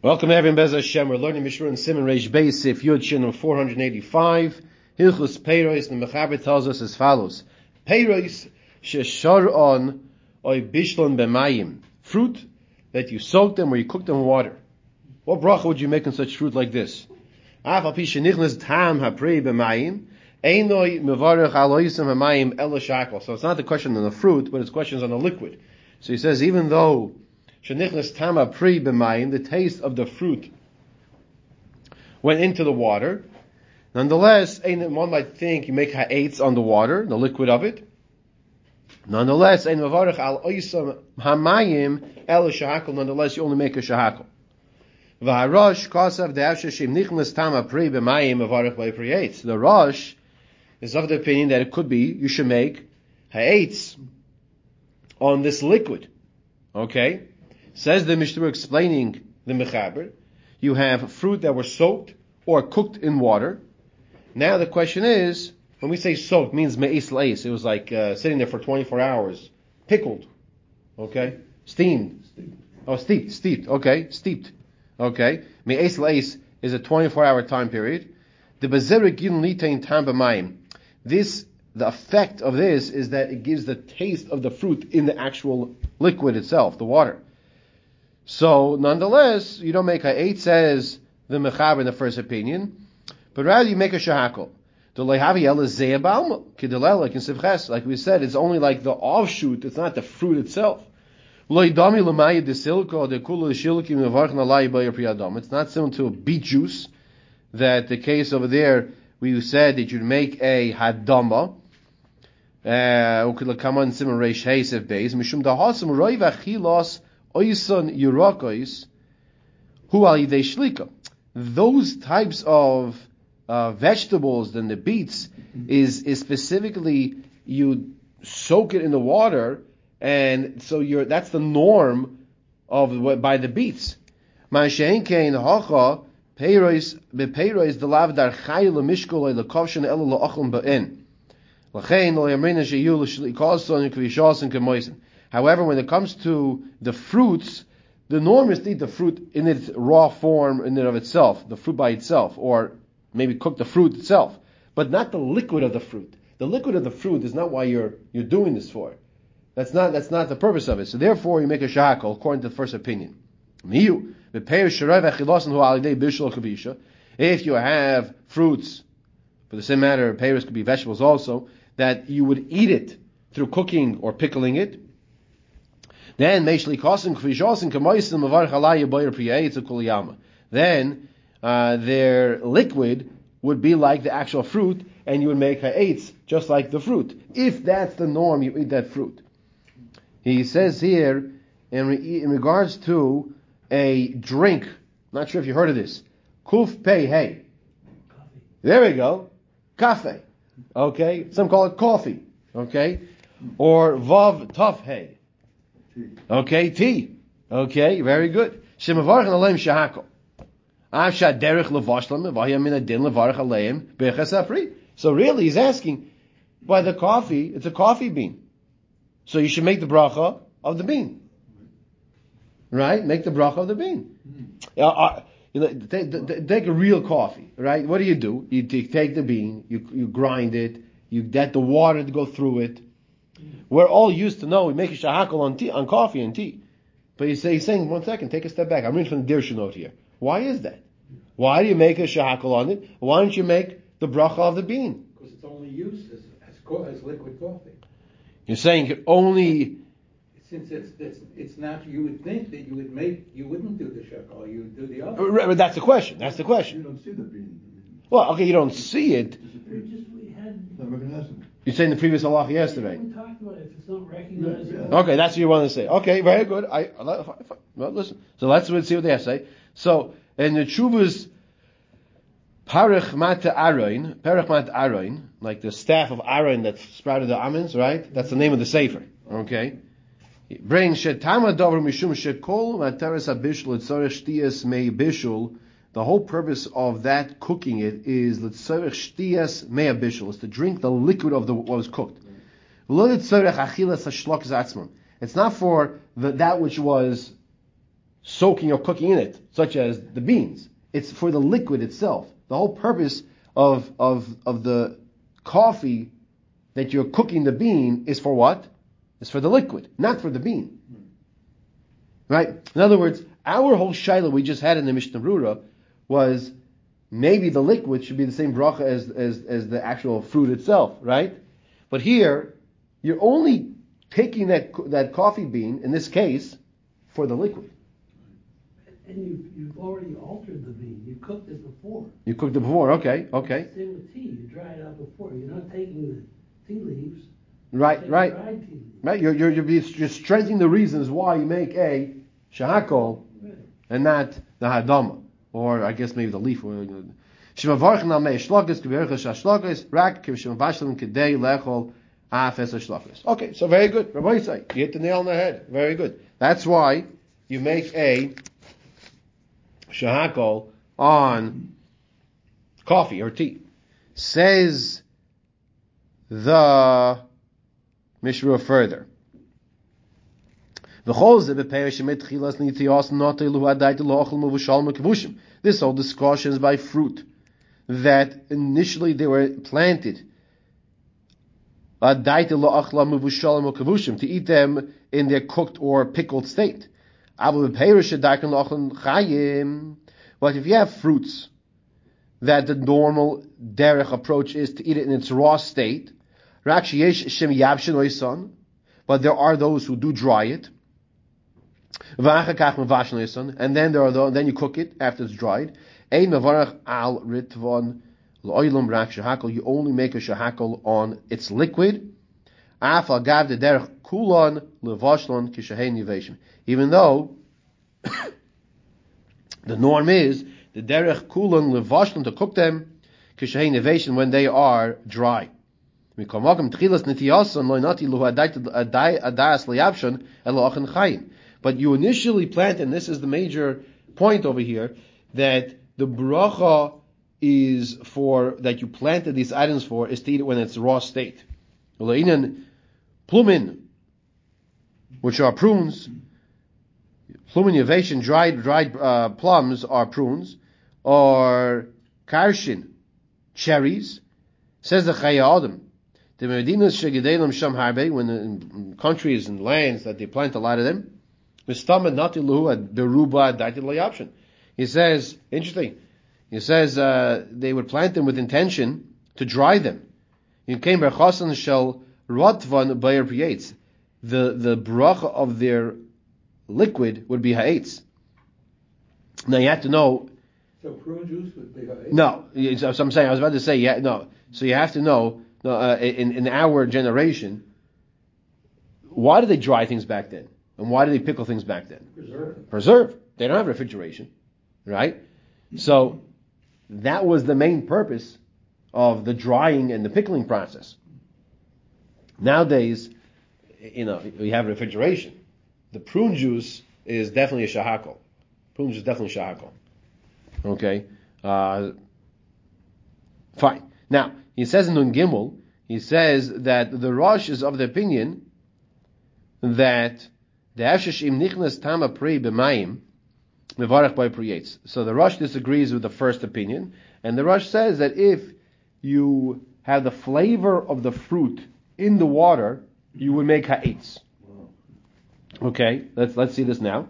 Welcome everyone, Bez Hashem. We're learning Mishra and Simon Reish Beis, Yud Shin 485. Hilchus Peiros, the Mechaber tells us as follows. Peiros sheshar on oy bishlon b'mayim. Fruit that you soak them or you cook them in water. What bracha would you make on such fruit like this? Af al shenichnas tam ha'prei b'mayim. Einoi mevarech aloyisem ha'mayim ela. So it's not the question on the fruit, but it's questions on the liquid. So he says, even though Shenichnas tama pri b'mayim, the taste of the fruit went into the water. Nonetheless, one might think you make ha'etz on the water, the liquid of it. Nonetheless, ein mavarich al oisam hamayim el shahakol. Nonetheless, you only make a shahakol. V'harosh kasav de'avshe shem nichnas tama pri b'mayim mavarich by The Rosh is of the opinion that it could be you should make ha'etz on this liquid. Okay? Says the Mishnah explaining the Mechaber, you have fruit that were soaked or cooked in water. Now the question is, when we say soaked, means me'is. It was like uh, sitting there for 24 hours, pickled, okay, steamed. Oh, steeped, steeped, okay, steeped, okay. Me'is leis is a 24 hour time period. The bazerik litain tam This, the effect of this is that it gives the taste of the fruit in the actual liquid itself, the water. So nonetheless, you don't make a eight says the mechaber in the first opinion, but rather you make a shahakol. Like we said, it's only like the offshoot, it's not the fruit itself. It's not similar to a beet juice, that the case over there, we said that you'd make a hadama, uh, oison yurakos, who are they shlika. Those types of uh, vegetables than the beets is is specifically you soak it in the water, and so you're that's the norm of by the beets. Peiros dar elo loachlim ba'in. Lo kemoisin. However, when it comes to the fruits, the norm is to eat the fruit in its raw form in and of itself, the fruit by itself, or maybe cook the fruit itself, but not the liquid of the fruit. The liquid of the fruit is not why you're you're doing this for. That's not that's not the purpose of it. So therefore, you make a shakal according to the first opinion. If you have fruits, for the same matter, payers could be vegetables also, that you would eat it through cooking or pickling it, then Meshli Kosim Kvishosim Kamoisim Mavar Chalaya Boyer a Kuliyama. Then uh, their liquid would be like the actual fruit, and you would make ha'etz just like the fruit. If that's the norm, you eat that fruit. He says here, in, re- in regards to a drink, not sure if you heard of this, kuf pei hey. There we go, cafe. Okay, some call it coffee. Okay, or vav taf hey. Okay, tea. Okay, very good. Shemavarch aleim shahako. Avshad derech levashlam v'hayam min adin levarch bechas So really, he's asking, by the coffee, it's a coffee bean. So you should make the bracha of the bean. Right? Make the bracha of the bean. Uh, uh, you know, take, take, a real coffee, right? What do you do? You take the bean, you, you grind it, you get the water to go through it, we're all used to know we make a shahakal on tea, on coffee and tea. But he's, he's saying, one second, take a step back. I'm reading from the Dirshu note here. Why is that? Why do you make a shahakal on it? Why don't you make the bracha of the bean? Because it's only used as, as, as liquid coffee. You're saying you only since it's, it's it's not you would think that you would make you wouldn't do the shakal, you would do the other. Right, but that's the question. That's the question. You don't see the bean. Well, okay, you don't see it. We just we had you said in the previous halacha yesterday. We talked about it. If it's not recognized. Okay, that's what you want to say. Okay, very good. I, well, listen. So let's see what they have to say. So in the Chuvas Parach Mat Aroin, Parach Mat Aroin, like the staff of Aaron that sprouted the almonds, right? That's the name of the sefer. Okay. Bring shetama dover mishum shekol materes abishul etzorech shtiyas mei bishul the whole purpose of that cooking it is l'tzorech shtiyas mea bishul, is to drink the liquid of the what was cooked. It's not for the, that which was soaking or cooking in it, such as the beans. It's for the liquid itself. The whole purpose of, of, of the coffee that you're cooking the bean is for what? It's for the liquid, not for the bean. Hmm. Right? In other words, our whole shaila we just had in the Mishnah Brura was maybe the liquid should be the same bracha as, as, as the actual fruit itself, right? But here, you're only taking that, that coffee bean, in this case, for the liquid. And you, you've already altered the bean, you cooked it before. You cooked it before, okay, okay. Same with tea, you dry it out before, you're not taking the tea leaves. Right, right. tea leaves. Right, you're, you're, you're, be- you're strengthening the reasons why you make a shahakol Right. and not the hadama, or I guess maybe the leaf. Uh, know. Shemavarchen al mei shlokes, kibirchas shashlokes, rak lechol afes shlokes. Okay, so very good. Rabbi Yisai, you hit the nail on the head. Very good. That's why you make a shahakol on coffee or tea. Says the Mishnah further. This whole discussion is by fruit that initially they were planted to eat them in their cooked or pickled state. But if you have fruits that the normal derech approach is to eat it in its raw state, but there are those who do dry it. And then there are those, then you cook it after it's dried. Al ritvon rak. You only make a shahakol on its liquid. Gav the derech kulon levashlon. Even though the norm is the derech kulon levashlon to cook them kishahen yiveshim when they are dry. Mikomakim tchilas nitiyason loinati lu adas liyavshon elo achen chayim. But you initially plant, and this is the major point over here, that the bracha is for, that you planted these items for, is to eat it when it's raw state. Plumin, which are prunes, plumin yavation, dried, dried uh, plums are prunes, or karshin, cherries, says the Chayei Adam. The Medinas Shegedelim Sham Harbe, when in countries and lands that they plant a lot of them, Mistamad Natiluhu Beruba option. He says, interesting. He says uh, they would plant them with intention to dry them. In came Berchasan shall Rotvan Bayer Prietz. The the bracha of their liquid would be ha'etz. Now you have to know. So prune juice would be. a- No, so I'm saying I was about to say yeah no. So you have to know no, uh, in in our generation. Why did they dry things back then? And why did they pickle things back then? Preserve. Preserve. They don't have refrigeration, right? So that was the main purpose of the drying and the pickling process. Nowadays, you know, we have refrigeration. The prune juice is definitely a shahakol. Prune juice is definitely shahakol. Okay? Uh, fine. Now, he says in Nun Gimel, he says that the Rosh is of the opinion that the Ashish im nichnas tama pri b'mayim mevarach by priyetz. So the Rosh disagrees with the first opinion, and the Rosh says that if you have the flavor of the fruit in the water, you would make ha'etz. Okay, let's let's see this now.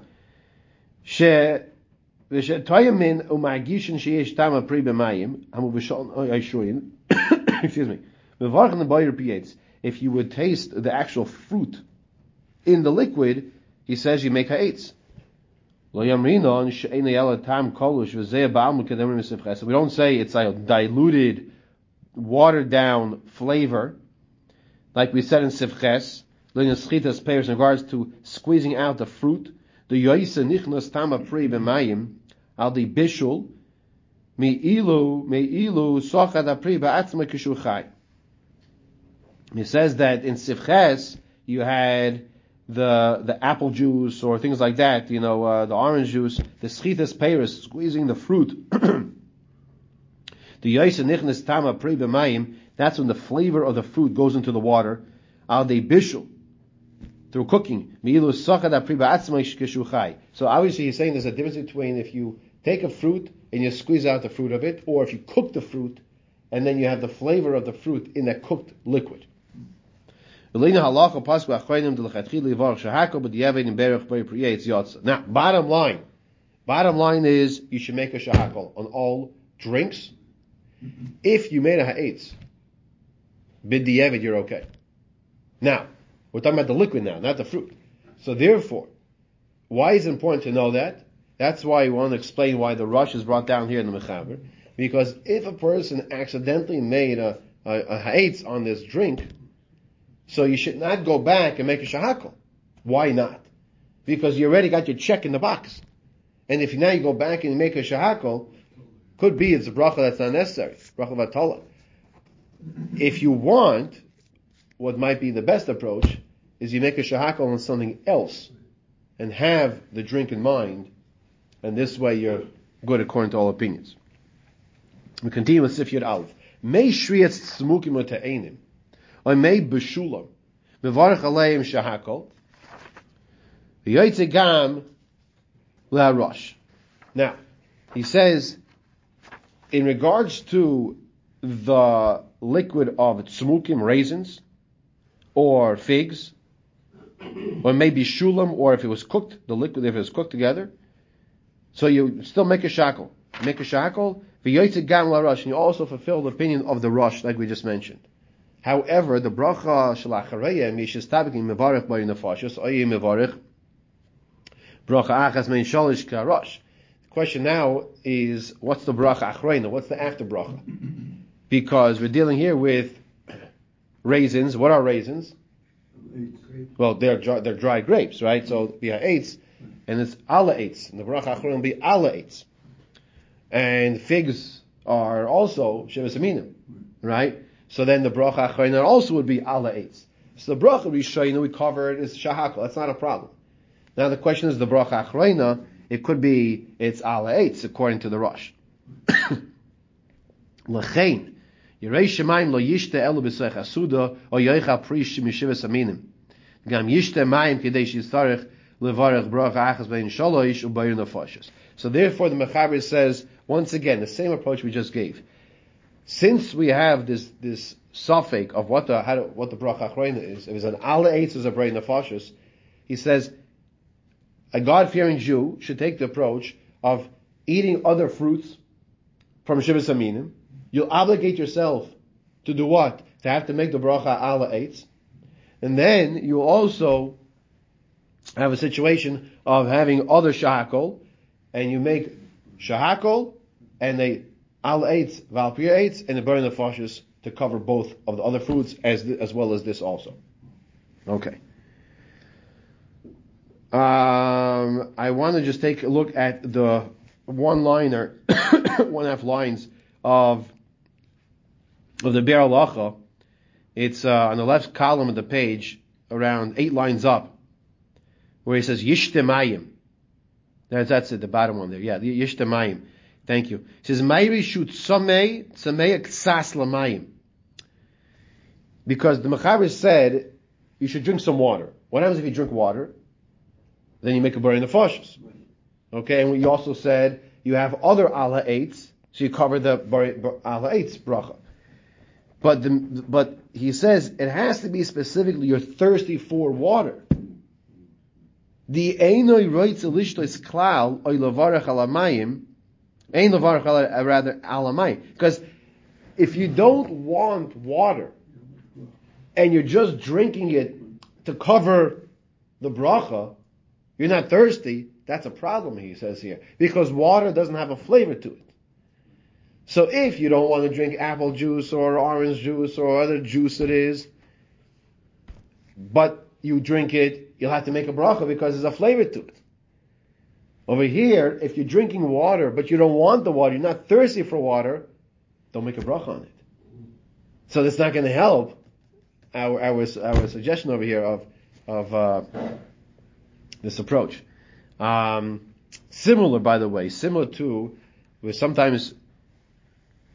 She v'shetoyamin u'magishin sheyesh tama pri b'mayim hamu v'shon. Excuse me. Mevarach the boyer. If you would taste the actual fruit in the liquid, he says you make ha'etz. We don't say it's a diluted, watered down flavor, like we said in peiros in regards to squeezing out the fruit. The yoisa nichnas tama pri b'mayim al di bishul mi ilu mi ilu sochad apri ba'atzma kishu chai. He says that in sivches you had the the apple juice or things like that, you know, uh, the orange juice, the schitas peris, squeezing the fruit. the yaisa nichnas tama pri b'mayim, that's when the flavor of the fruit goes into the water. Al de bishul. through cooking. So obviously he's saying there's a difference between if you take a fruit and you squeeze out the fruit of it, or if you cook the fruit and then you have the flavor of the fruit in that cooked liquid. Now, bottom line, bottom line is you should make a shahakol on all drinks. If you made a ha'etz, bid you're okay. Now, we're talking about the liquid now, not the fruit. So therefore, why is it important to know that? That's why we want to explain why the Rosh is brought down here in the Mechaber. Because if a person accidentally made a, a, a ha'etz on this drink, so you should not go back and make a shahakal. Why not? Because you already got your check in the box. And if now you go back and make a shahakal, could be it's a bracha that's not necessary. Bracha vatola. If you want, what might be the best approach is you make a shahakal on something else and have the drink in mind, and this way you're good according to all opinions. We continue with Sifyat Aleph. May shriyat tzmukim or may beshulam, mevarach aleim shahakol, v'yoytze gam la'rosh. Now, he says, in regards to the liquid of tzmukim, raisins, or figs, or maybe shulam, or if it was cooked, the liquid, if it was cooked together, so you still make a shahakol. Make a shahakol, V'yoytze gam la Rosh, and you also fulfill the opinion of the Rosh, like we just mentioned. However, the bracha shalachareya mishes tabikin mevarich by nefashos oye mevarich bracha achas mein shalish karosh. The question now is, what's the bracha achreina? What's the after bracha? Because we're dealing here with raisins. What are raisins? Well, they're dry, they're dry grapes, right? So we have eitz, and it's ala eitz, and the bracha achreina will be ala eitz. And figs are also Shivas Aminim, right? So then the bracha achrayna also would be ala eitz. So the bracha rishayna we covered is shahakal. That's not a problem. Now the question is the bracha achrayna. It could be it's ala eitz according to the Rosh. Yirei shemaim lo yishte elu asuda o yoicha prish mishivas aminim. Gam yishte kidei bracha achas shaloish. So therefore the Mechaber says once again, the same approach we just gave. Since we have this this suffix of what the how, what the bracha achreina is, it's an ala eitz is a borei nefashos, he says a God fearing Jew should take the approach of eating other fruits from Shivas Aminim. You'll obligate yourself to do what? To have to make the bracha ala eitz. And then you also have a situation of having other shahakol, and you make shahakol and they al eitz valpir eitz and they burn the fashes to cover both of the other fruits as as well as this also. Okay. Um, I want to just take a look at the one liner, one half lines of of the Biur Halacha. It's uh, on the left column of the page, around eight lines up, where he says Yishtemayim. That's that's it, the bottom one there. Yeah, Yishtemayim. Thank you. It says, Mayri shoot samei, samei ksas lamayim. Because the Mechaber said, you should drink some water. What happens if you drink water? Then you make a borei nefashos. Okay, and we also said, you have other ala eitz, so you cover the ala eitz bracha. But the, but he says it has to be specifically you're thirsty for water. The einoi roitz elishtois klal oy lavarach alamayim Ain levar uh, rather alamai. Because if you don't want water and you're just drinking it to cover the bracha, you're not thirsty, that's a problem, he says here. Because water doesn't have a flavor to it. So if you don't want to drink apple juice or orange juice or other juice it is, but you drink it, you'll have to make a bracha because there's a flavor to it. Over here, if you're drinking water, but you don't want the water, you're not thirsty for water, don't make a bracha on it. So that's not going to help our, our, our suggestion over here of, of, uh, this approach. Um, similar, by the way, similar to, where sometimes,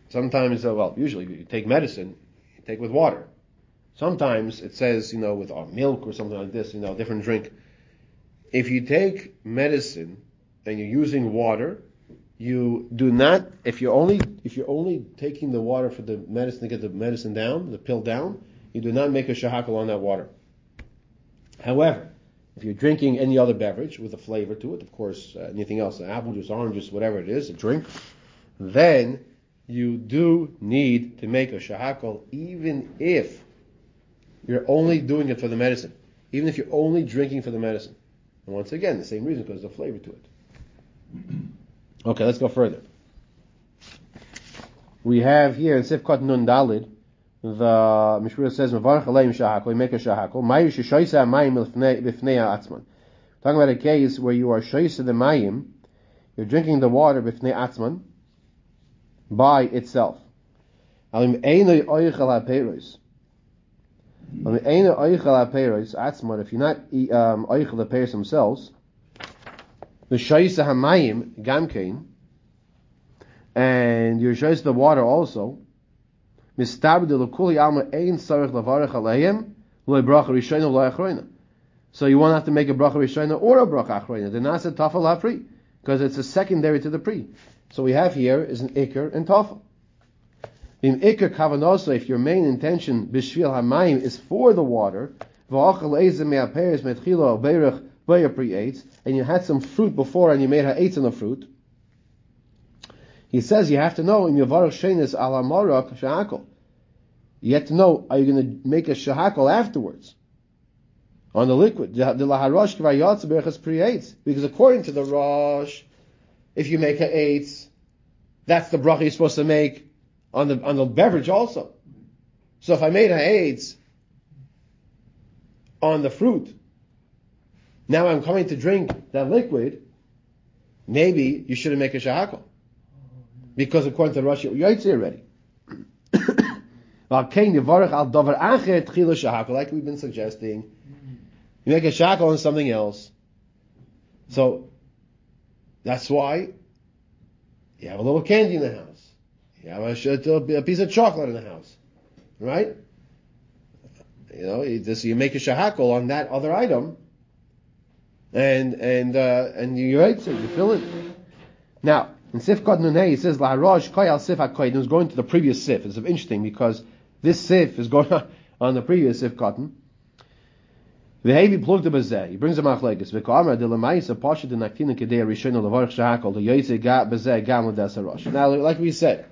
sometimes, uh, well, usually you take medicine, you take with water. Sometimes it says, you know, with our milk or something like this, you know, different drink. If you take medicine and you're using water, you do not, if you're only, if you're only taking the water for the medicine to get the medicine down, the pill down, you do not make a shahakal on that water. However, if you're drinking any other beverage with a flavor to it, of course, uh, anything else, apple juice, orange juice, whatever it is, a drink, then you do need to make a shahakal even if you're only doing it for the medicine. Even if you're only drinking for the medicine. And once again, the same reason because there's a flavor to it. Okay, let's go further. We have here in Sifkot Nun Dalid, the Mishnah says, Mavarach Aleim Shahakol, make a Shahakol, Mayu Shishoisa Mayim Bifnei Atzman. Talking about a case where you are Shoisa the Mayim, you're drinking the water Bifnei Atzman, by itself. Alim Eino Oichel HaPeiros. Alim Eino Oichel HaPeiros, Atzman, if you're not um, Oichel the Peiros themselves, the Hamayim, Gamkein, and you're the water also. So you won't have to make a bracha rishayna or a bracha achroina. The nasa tafel hafri because it's a secondary to the pre. So we have here is an ikr and tafel. In ikr kavanosa, if your main intention b'shvil hamayim is for the water, v'achal ezem me'aperes metchilo beirach pre and you had some fruit before and you made her ha'etz on the fruit. He says you have to know in Yavarach Shenis al Amarak Shahakol. You have to know, are you going to make a Shahakol afterwards? On the liquid. Because according to the Rosh, if you make a eitz, that's the bracha you're supposed to make on the, on the beverage also. So if I made a eitz on the fruit, now I'm coming to drink that liquid, maybe you shouldn't make a shahakal. Because according to Rashi, you're already. Like we've been suggesting, you make a shahakal on something else. So, that's why you have a little candy in the house. You have a, a piece of chocolate in the house. Right? You know, you, you make a shahakal on that other item, and and uh, and you right, so you fill it. Now in Sif Kod Nunei, he says Laharosh Koyal Sif HaKoyim. is going to the previous Sif. It's interesting because this Sif is going on the previous Sif Katan. V'hevi plugta b'zeh. He brings a machlekes. V'kamar de l'mayis pasha de naktina kedei rishon levarch shahakol the yoyze ga b'zeh gam l'des Now, like we said,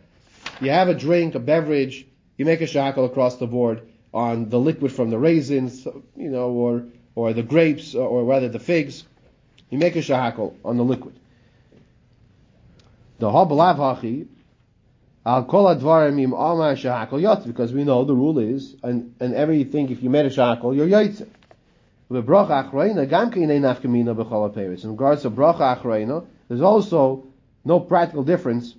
you have a drink, a beverage, you make a shahakol across the board on the liquid from the raisins, you know, or or the grapes, or rather the figs, you make a shahakol on the liquid. The habalav hachi, al kol advarim im ama shahakol yotz, because we know the rule is, and, and everything, if you made a shahakol, you're yotze. In regards to bracha achreina, there's also no practical difference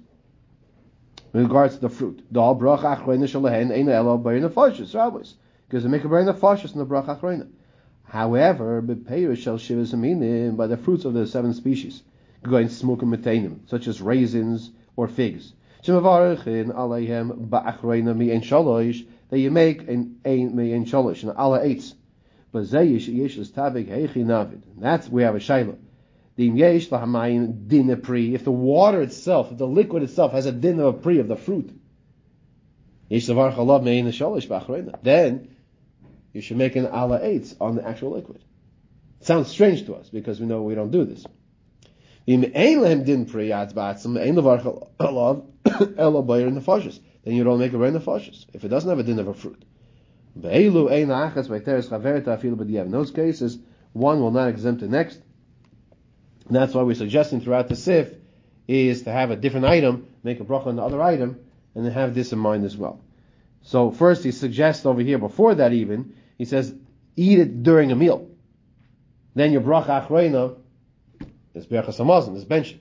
in regards to the fruit. Dal bracha achreina shalahen ein elo bayin nefashis, rabbis. Because a bayin nefashis in the bracha achreina. However, by the fruits of the seven species, going smoke and such as raisins or figs. That you make in ein mi ein shalosh and ala eitz. But zayish yesh tabig heichi navid. That's we have a shayla. The yesh lahamayim din pri. If the water itself, if the liquid itself has a din of a pri of the fruit, yesh lavar chalav mi ein shalosh ba'achreina. Then you should make an ala eitz on the actual liquid. It sounds strange to us because we know we don't do this. Then you don't make a rain nefashis. If it doesn't have a din of a fruit. In those cases, one will not exempt the next. And that's why we're suggesting throughout the sif is to have a different item, make a bracha on the other item, and then have this in mind as well. So first he suggests over here, before that even, he says, eat it during a meal. Then your bracha achreina is berachas hamazon, is bench.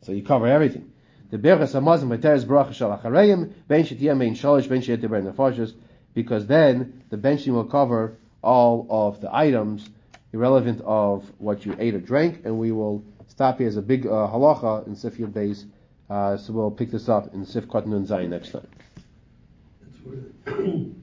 So you cover everything. The berachas hamazon v'teres bracha shal achareim, ben shetiyah mein shalish, ben shetiyah ben because then the benching will cover all of the items irrelevant of what you ate or drank, and we will stop here as a big uh, halacha in Sif Yud. Uh, so we'll pick this up in Sif Katan and Zayin next time.